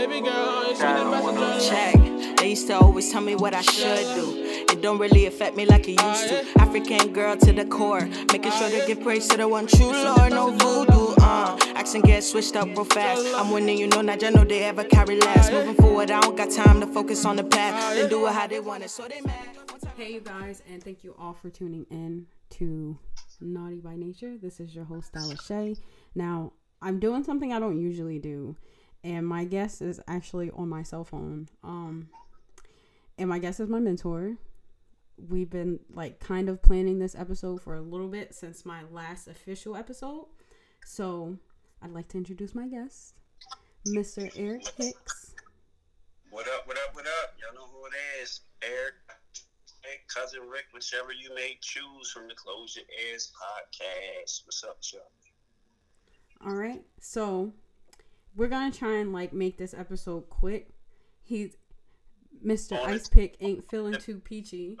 Baby girl, you messenger. Check. They used to always tell me what I should do. It don't really affect me like it used to. African girl to the core. Making sure to give praise to the one true Lord, no voodoo. Uh, accent get switched up real fast. I'm winning, you know, not know they ever carry last. Moving forward, I don't got time to focus on the past. They do it how they want it, so they mad. Hey, you guys, and thank you all for tuning in to Naughty by Nature. This is your host, Stella Shay. Now, I'm doing something I don't usually do and my guest is actually on my cell phone. Um, and my guest is my mentor. We've been like kind of planning this episode for a little bit since my last official episode. So I'd like to introduce my guest, Mr. Eric Hicks. What up, what up, what up? Y'all know who it is. Eric, cousin Rick, whichever you may choose from the Close Your Ears podcast. What's up, y'all? All right. So we're gonna try and like make this episode quick. He's Mr. Ice Pick ain't feeling too peachy.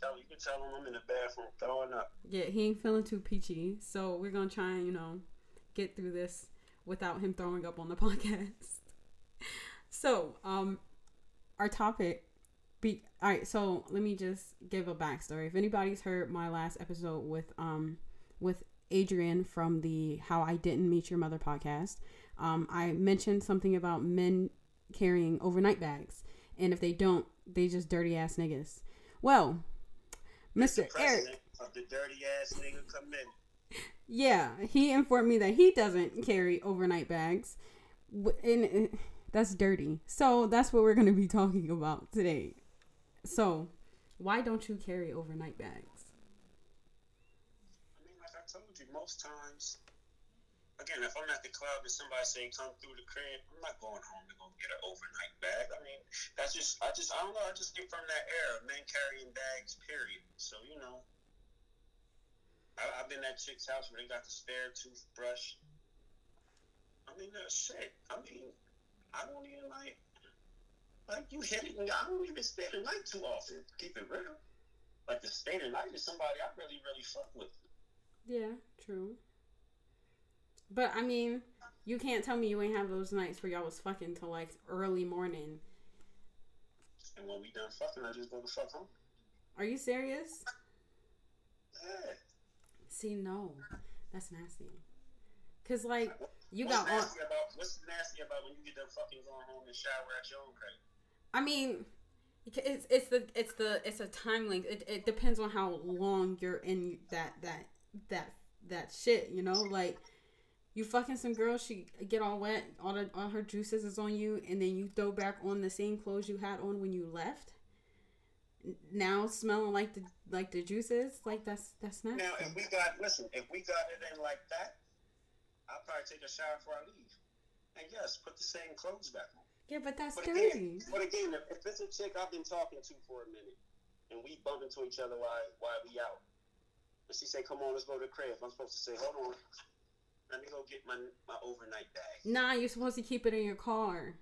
Tell you can tell him I'm in the bathroom throwing up. Yeah, he ain't feeling too peachy. So we're gonna try and you know get through this without him throwing up on the podcast. so um, our topic. Be all right. So let me just give a backstory. If anybody's heard my last episode with um with Adrian from the How I Didn't Meet Your Mother podcast. Um, I mentioned something about men carrying overnight bags, and if they don't, they just dirty ass niggas. Well, Mr. Eric. Of the dirty ass nigga come in. Yeah, he informed me that he doesn't carry overnight bags, and that's dirty. So that's what we're going to be talking about today. So, why don't you carry overnight bags? Most times, again, if I'm at the club and somebody say come through the crib, I'm not going home to go get an overnight bag. I mean, that's just I just I don't know. I just get from that era, men carrying bags. Period. So you know, I, have been at chick's house where they got the spare toothbrush. I mean, uh, shit. I mean, I don't even like like you hit it. I don't even stay the night too often. Keep it real. Like the stay the night is somebody I really really fuck with. Yeah, true. But I mean, you can't tell me you ain't have those nights where y'all was fucking till like early morning. And when we done fucking, I just go to fuck home. Are you serious? Yeah. See, no, that's nasty. Cause like you what's got nasty about what's nasty about when you get done fucking going home and shower at your own crib? I mean, it's it's the it's the it's a time length. It, it depends on how long you're in that that that that shit, you know, like you fucking some girl, she get all wet, all the all her juices is on you, and then you throw back on the same clothes you had on when you left. Now smelling like the like the juices, like that's that's not. Now, if we got listen, if we got it in like that, I'll probably take a shower before I leave, and yes, put the same clothes back on. Yeah, but that's but dirty. Again, but again, if, if it's a chick I've been talking to for a minute, and we bump into each other while while we out, she said, "Come on, let's go to the crib." I'm supposed to say, "Hold on, let me go get my my overnight bag." Nah, you're supposed to keep it in your car.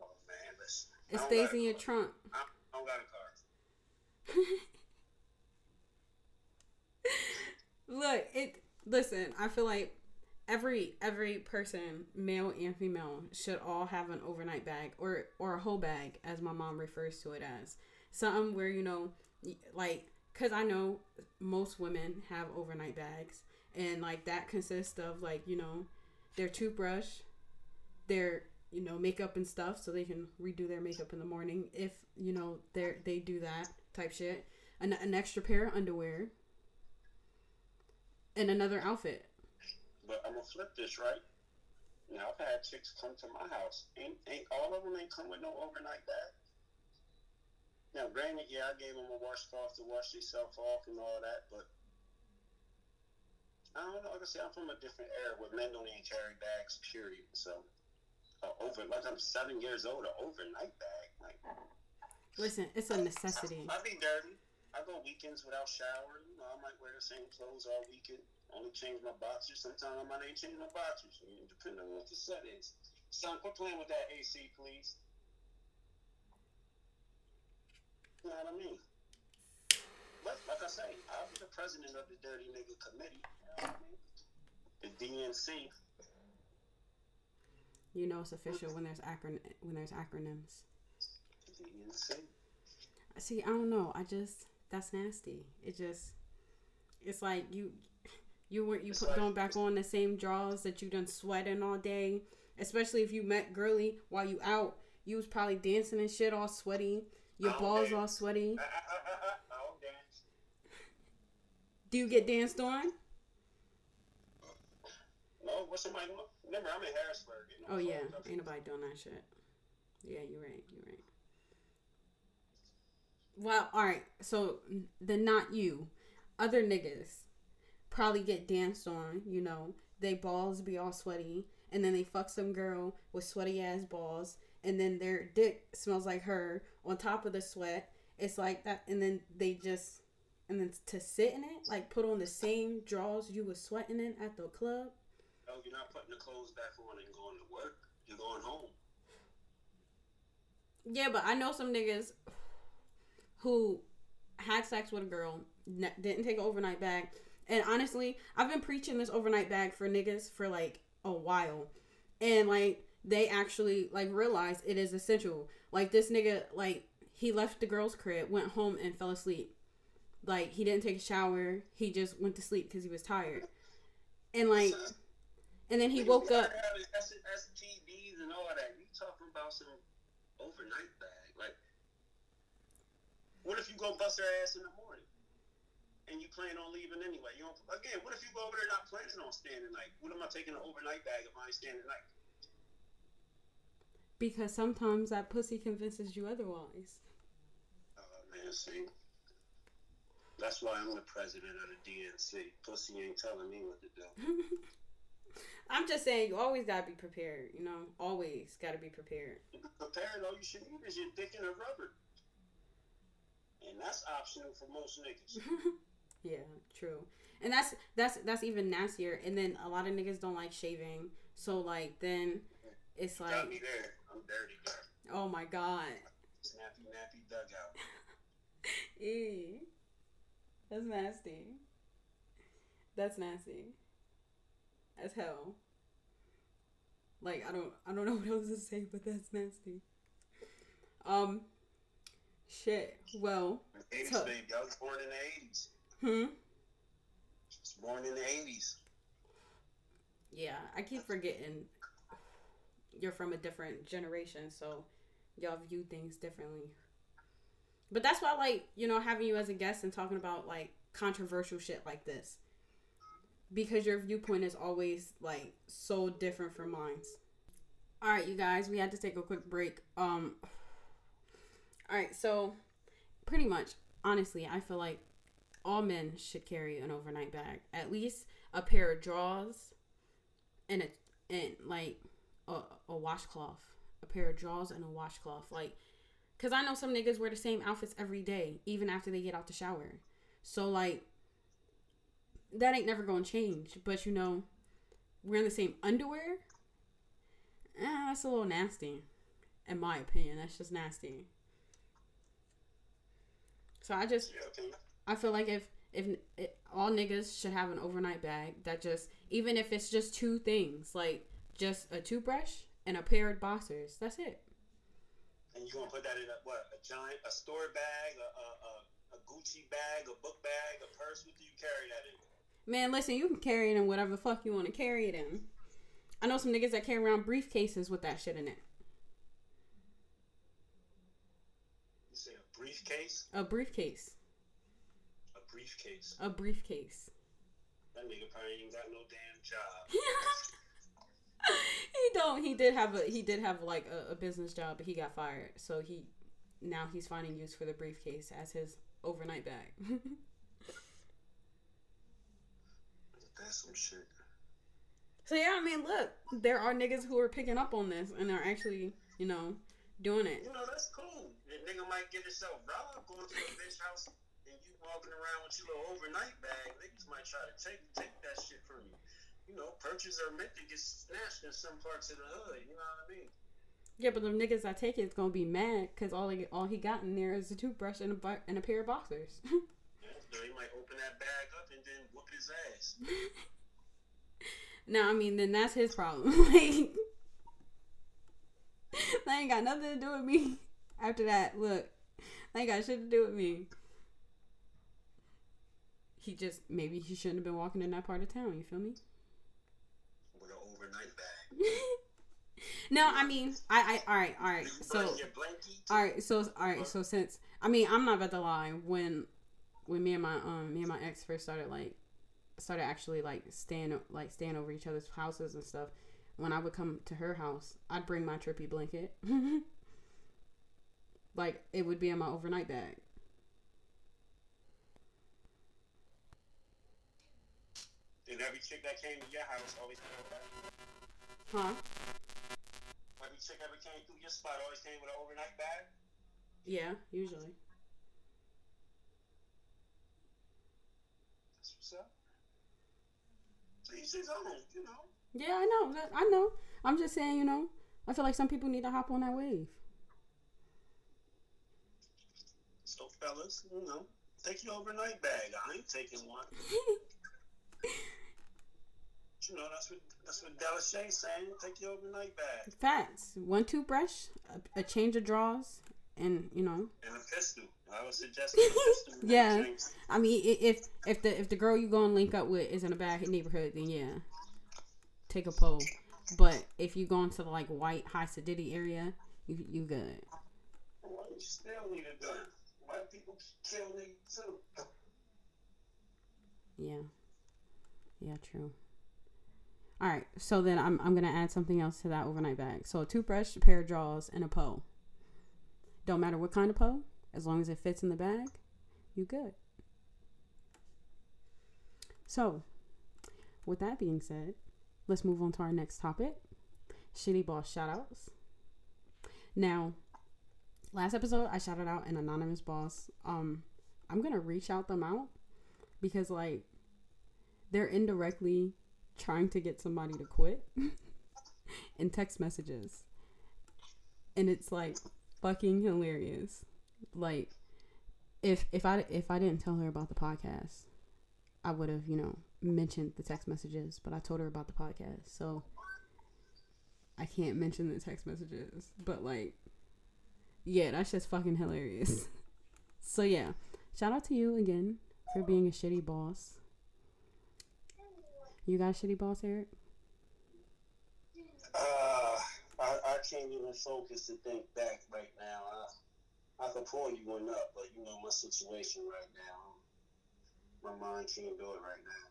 Oh man, listen. It stays in your trunk. I, don't got a car. Look, it. Listen, I feel like every every person, male and female, should all have an overnight bag or or a whole bag, as my mom refers to it as. Something where you know, like because I know most women have overnight bags, and like that consists of like you know their toothbrush, their you know makeup and stuff, so they can redo their makeup in the morning if you know they they do that type shit. An, an extra pair of underwear, and another outfit. But I'm gonna flip this right. Now I've had chicks come to my house, ain't ain't all of them ain't come with no overnight bag. Now, granted, yeah, I gave them a washcloth to wash themselves off and all that, but I don't know. Like I said, I'm from a different era where men don't even carry bags, period. So, uh, over like I'm seven years old, an overnight bag, like. Listen, it's a necessity. I, I be dirty. I go weekends without showering. You know, I might wear the same clothes all weekend. Only change my boxers. Sometimes I might ain't change my boxers. I mean, depending on what the set is. Son, quit playing with that AC, please. You know what I mean? But like I say, I'll be the president of the Dirty Nigga Committee. You know what I mean? The DNC. You know it's official when there's acron when there's acronyms. DNC. See, I don't know. I just that's nasty. It just it's like you you were you put going back on the same drawers that you done sweating all day. Especially if you met girly while you out, you was probably dancing and shit all sweaty. Your Oh, balls man. all sweaty. Dance. Do you get danced on? No, what's somebody? Remember, I'm in Harrisburg. You know, Oh yeah, ain't nobody doing that shit. Yeah, you're right. You're right. Well, all right. So the not you, other niggas probably get danced on. You know, they balls be all sweaty, and then they fuck some girl with sweaty ass balls, and then their dick smells like her on top of the sweat. It's like that, and then they just, and then to sit in it, like put on the same drawers you were sweating in at the club. No, you're not putting the clothes back on and going to work. You're going home. Yeah, but I know some niggas who had sex with a girl, didn't take an overnight bag. And honestly, I've been preaching this overnight bag for niggas for like a while. And like they actually like realized it is essential. Like this nigga like he left the girl's crib, went home and fell asleep. Like he didn't take a shower. He just went to sleep cuz he was tired. And like and then he woke up out having S- STDs and all that. You talking about some overnight bag? Like, what if you go bust her ass in the morning and you plan on leaving anyway? You don't, again, what if you go over there not planning on staying the night? What am I taking an overnight bag if I ain't staying the night? Because sometimes that pussy convinces you otherwise. Oh man, see. That's why I'm the president of the DNC. Pussy ain't telling me what to do. I'm just saying, you always gotta be prepared. You know, always gotta be prepared. Prepared, all you should need is your dick and a rubber. And that's optional for most niggas. yeah, true. And that's that's that's even nastier. And then a lot of niggas don't like shaving, so like then it's Got like, me there. I'm dirty, oh my god, Snappy, nappy dugout. Eee. that's nasty. That's nasty. As hell. Like I don't I don't know what else to say, but that's nasty. Um, shit. Well, 80s, Tough. baby. I was born in the 80s. hmm. Was born in the 80s. Yeah, I keep forgetting you're from a different generation, so y'all view things differently. But that's why, like, you know, having you as a guest and talking about like controversial shit like this, because your viewpoint is always like so different from mine. All right, you guys, we had to take a quick break. Um, all right, so pretty much, honestly, I feel like all men should carry an overnight bag, at least a pair of drawers and a and like a, a washcloth, a pair of drawers and a washcloth, like, cause I know some niggas wear the same outfits every day, even after they get out the shower. So like, that ain't never gonna change. But you know, wearing the same underwear, eh, that's a little nasty, in my opinion. That's just nasty. So I just I feel like if if it, all niggas should have an overnight bag that just even if it's just two things like just a toothbrush and a pair of boxers. That's it. And you gonna put that in a what? A giant, a store bag, a, a, a, a Gucci bag, a book bag, a purse. What do you carry that in? Man, listen, you can carry it in whatever the fuck you want to carry it in. I know some niggas that carry around briefcases with that shit in it. You say a briefcase? A briefcase. A briefcase. A briefcase. That nigga probably ain't got no damn job. he don't. He did have a. He did have like a, a business job, but he got fired. So he now he's finding use for the briefcase as his overnight bag. That's some shit. so yeah, I mean, look, there are niggas who are picking up on this and are actually, you know, doing it. You know, that's cool. The nigga might get himself robbed going to a bitch house and you walking around with your little overnight bag. Niggas might try to take take that shit from you. You know, perches are meant to get snatched in some parts of the hood. You know what I mean? Yeah, but the niggas I take it's gonna be mad because all he all he got in there is a toothbrush and a bu- and a pair of boxers. So he might open that bag up and then whoop his ass. now, I mean, then that's his problem. like, that ain't got nothing to do with me. After that, look, that ain't got shit to do with me. He just maybe he shouldn't have been walking in that part of town. You feel me? Overnight bag. No, I mean, I, I, all right, all right. So, bring your blankie. all right, so, all right, so since I mean, I'm not about to lie. When, when me and my um, me and my ex first started like, started actually like staying like staying over each other's houses and stuff. When I would come to her house, I'd bring my trippy blanket. like it would be in my overnight bag. And every chick that came to your house always came with that. Huh? Every chick ever came through your spot always came with an overnight bag. Yeah, usually. That's what's up. So each his own, you know. Yeah, I know. I know. I'm just saying, you know, I feel like some people need to hop on that wave. So fellas, you know, take your overnight bag. I ain't taking one. you know, that's what that's what Stella Shay's saying. Take your overnight bag Facts. One toothbrush, a, a change of drawers, and you know, and a pistol. I would suggest a pistol. Yeah. I mean, if if the if the girl you go and link up with is in a bad neighborhood, then yeah, take a pole. But if you go into the like white high sedity area, you you good. Why you still need a gun? White people kill niggas too. Yeah. Yeah, true. All right, so then I'm I'm gonna add something else to that overnight bag. So a toothbrush, a pair of drawers, and a pole. Don't matter what kind of pole, as long as it fits in the bag, you good. So, with that being said, let's move on to our next topic: shitty boss shoutouts. Now, last episode I shouted out an anonymous boss. Um, I'm gonna reach out them out because like they're indirectly trying to get somebody to quit in text messages. And it's like fucking hilarious. Like if if I if I didn't tell her about the podcast, I would have, you know, mentioned the text messages, but I told her about the podcast. So I can't mention the text messages, but like yeah, that's just fucking hilarious. so yeah, shout out to you again for being a shitty boss. You got a shitty boss, Eric? Uh, I, I can't even focus to think back right now. I, I could pull you one up, but you know my situation right now. My mind can't do it right now.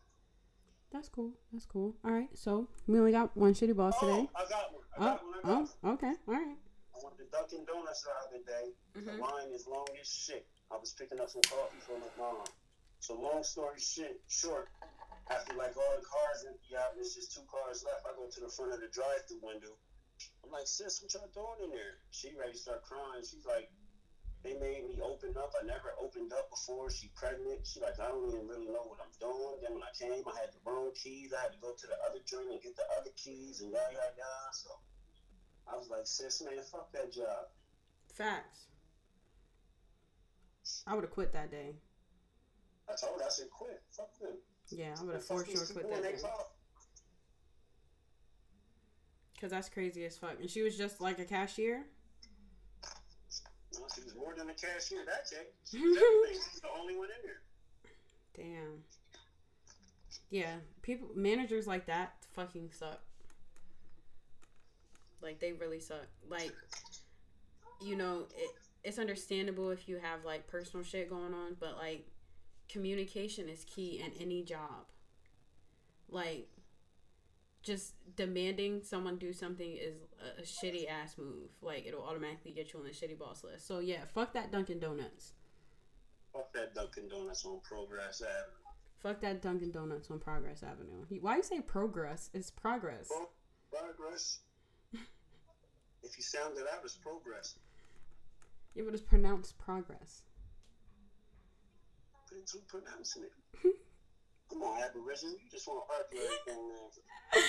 That's cool. That's cool. All right. So we only got one shitty boss today. Oh, I got one. I Oh, got one. I got oh, okay. All right. I went to Dunkin' Donuts the other day. The Mhm. line is long as shit. I was picking up some coffee for my mom. So long story shit, short, after like all the cars empty out, there's just two cars left. I go to the front of the drive-through window. I'm like, sis, what y'all doing in there? She ready to start crying. She's like, they made me open up. I never opened up before. She pregnant. She like, I don't even really know what I'm doing. Then when I came, I had the wrong keys. I had to go to the other joint and get the other keys and yada yada yada. So I was like, sis, man, fuck that job. Facts. I would have quit that day. I told her, I said, quit. Fuck them. Yeah, I'm gonna for these sure people quit that Cause that's crazy as fuck. And she was just like a cashier. No, she was more than a cashier that day. She. She was the only one in there. Damn. Yeah, people managers like that fucking suck. Like they really suck. Like you know, it, it's understandable if you have like personal shit going on, but like communication is key in any job. Like just demanding someone do something is a, a shitty ass move. Like it'll automatically get you on the shitty boss list. So yeah, fuck that Dunkin' Donuts. Fuck that Dunkin' Donuts on Progress Avenue. Fuck that Dunkin' Donuts on Progress Avenue. Why you say progress? It's progress. Pro- progress. if you sound it out, it's progress. Yeah, but it's pronounced progress. Thanks for pronouncing it. Come on, Aborigine. You just want to argue everything, man.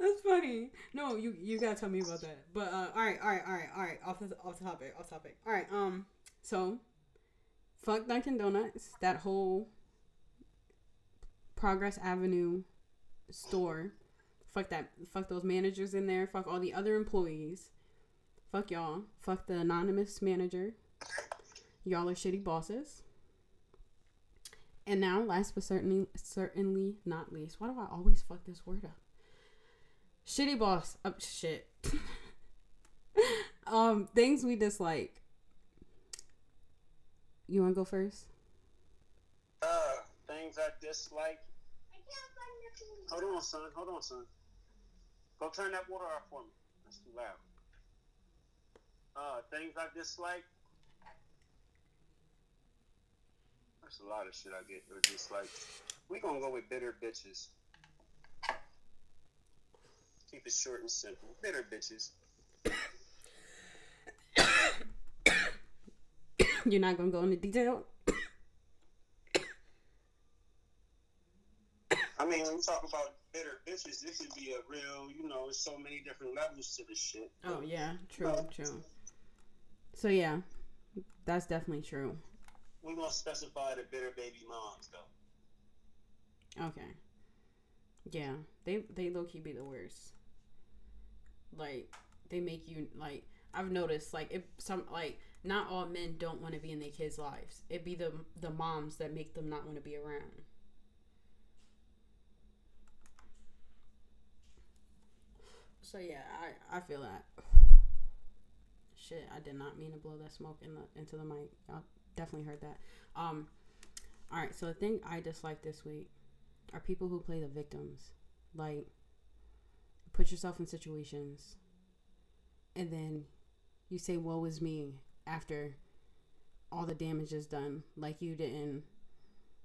That's funny. No, you you gotta tell me about that. But uh, all right, all right, all right, all right. Off the off the topic, off topic. All right. Um. So, fuck Dunkin' Donuts. That whole Progress Avenue store. Fuck that. Fuck those managers in there. Fuck all the other employees. Fuck y'all. Fuck the anonymous manager. Y'all are shitty bosses. And now, last but certainly certainly not least, why do I always fuck this word up? Shitty boss. Oh, shit. um, things we dislike. You want to go first? Uh, things I dislike. Hold on, son. Hold on, son. Go turn that water off for me. That's too loud. Uh, things I dislike. There's a lot of shit I get It was just like, We gonna go with bitter bitches. Keep it short and simple. Bitter bitches. You're not gonna go into detail. I mean, when we talk about bitter bitches, this could be a real, you know, there's so many different levels to this shit. Oh yeah, true, true. So yeah, that's definitely true. We gonna specify the bitter baby moms though. Okay. Yeah, they they low key be the worst. Like they make you like I've noticed like if some like not all men don't want to be in their kids' lives. It be the the moms that make them not want to be around. So yeah, I I feel that. Shit, I did not mean to blow that smoke in the into the mic. Y'all definitely heard that. Um, all right. So the thing I dislike this week are people who play the victims. Like, put yourself in situations, and then you say, "Woe is me," after all the damage is done. Like you didn't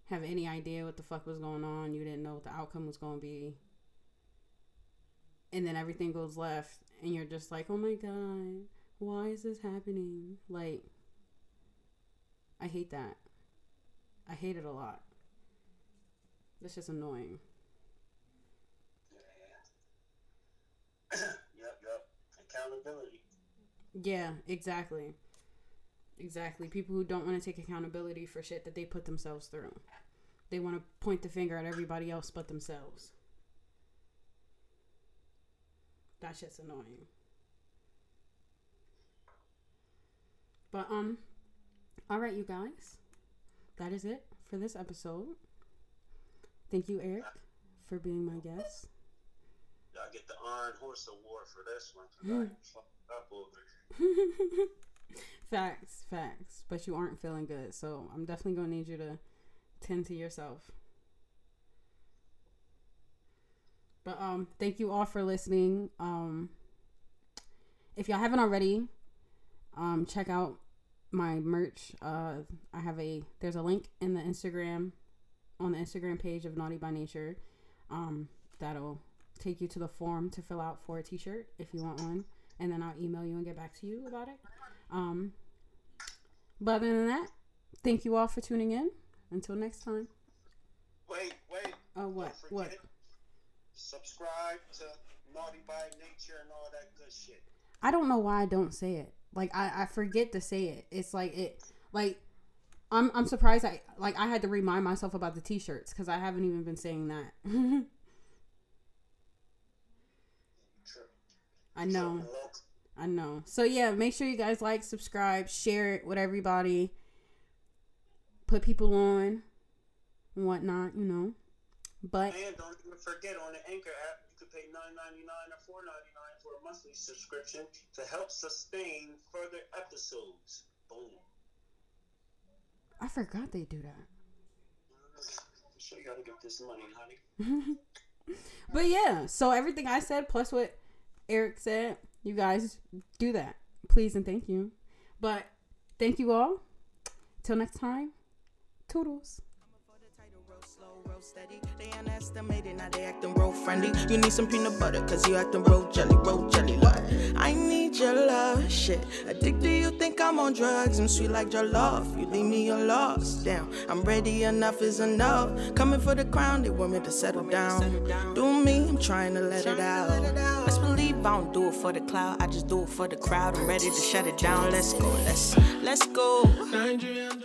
have any idea what the fuck was going on. You didn't know what the outcome was going to be. And then everything goes left, and you're just like, "Oh my god, why is this happening?" Like, I hate that. I hate it a lot. It's just annoying. yep, yep. Accountability. Yeah, exactly. Exactly. People who don't want to take accountability for shit that they put themselves through. They want to point the finger at everybody else but themselves. That shit's annoying. But um all right, you guys. That is it for this episode. Thank you, Eric, for being my guest. Y'all get the Iron Horse Award for this one. 'cause I fucked up over it. facts, facts. But you aren't feeling good, so I'm definitely gonna need you to tend to yourself. But um, thank you all for listening. Um, if y'all haven't already, um, check out my merch. Uh, I have a there's a link in the Instagram on the Instagram page of Naughty by Nature. Um, that'll take you to the form to fill out for a T-shirt if you want one, and then I'll email you and get back to you about it. Um, but other than that, thank you all for tuning in. Until next time. Wait, wait. Oh, what? What? Subscribe to Naughty by Nature and all that good shit. I don't know why I don't say it. Like I, I forget to say it. It's like it like I'm I'm surprised I like I had to remind myself about the t-shirts cuz I haven't even been saying that. I know. I know. So yeah, make sure you guys like, subscribe, share it with everybody. Put people on and whatnot, you know. But And don't forget on the Anchor app, you can pay nine ninety nine or four ninety monthly subscription to help sustain further episodes. Boom. I forgot they do that. I'm sure you gotta get this money, honey. But yeah, so everything I said plus what Eric said, you guys do that. Please and thank you. But thank you all. Till next time. Toodles. They underestimated, now they acting real friendly. You need some peanut butter, cause you acting real jelly, real jelly like. I need your love, shit. Addicted, you think I'm on drugs. I'm sweet like your love. You leave me you're lost. Damn, I'm ready, enough is enough. Coming for the crown, they want me to settle down. Do me, I'm trying to let it out. Let's believe I don't do it for the cloud, I just do it for the crowd. I'm ready to shut it down. Let's go, let's let's go. Nigerian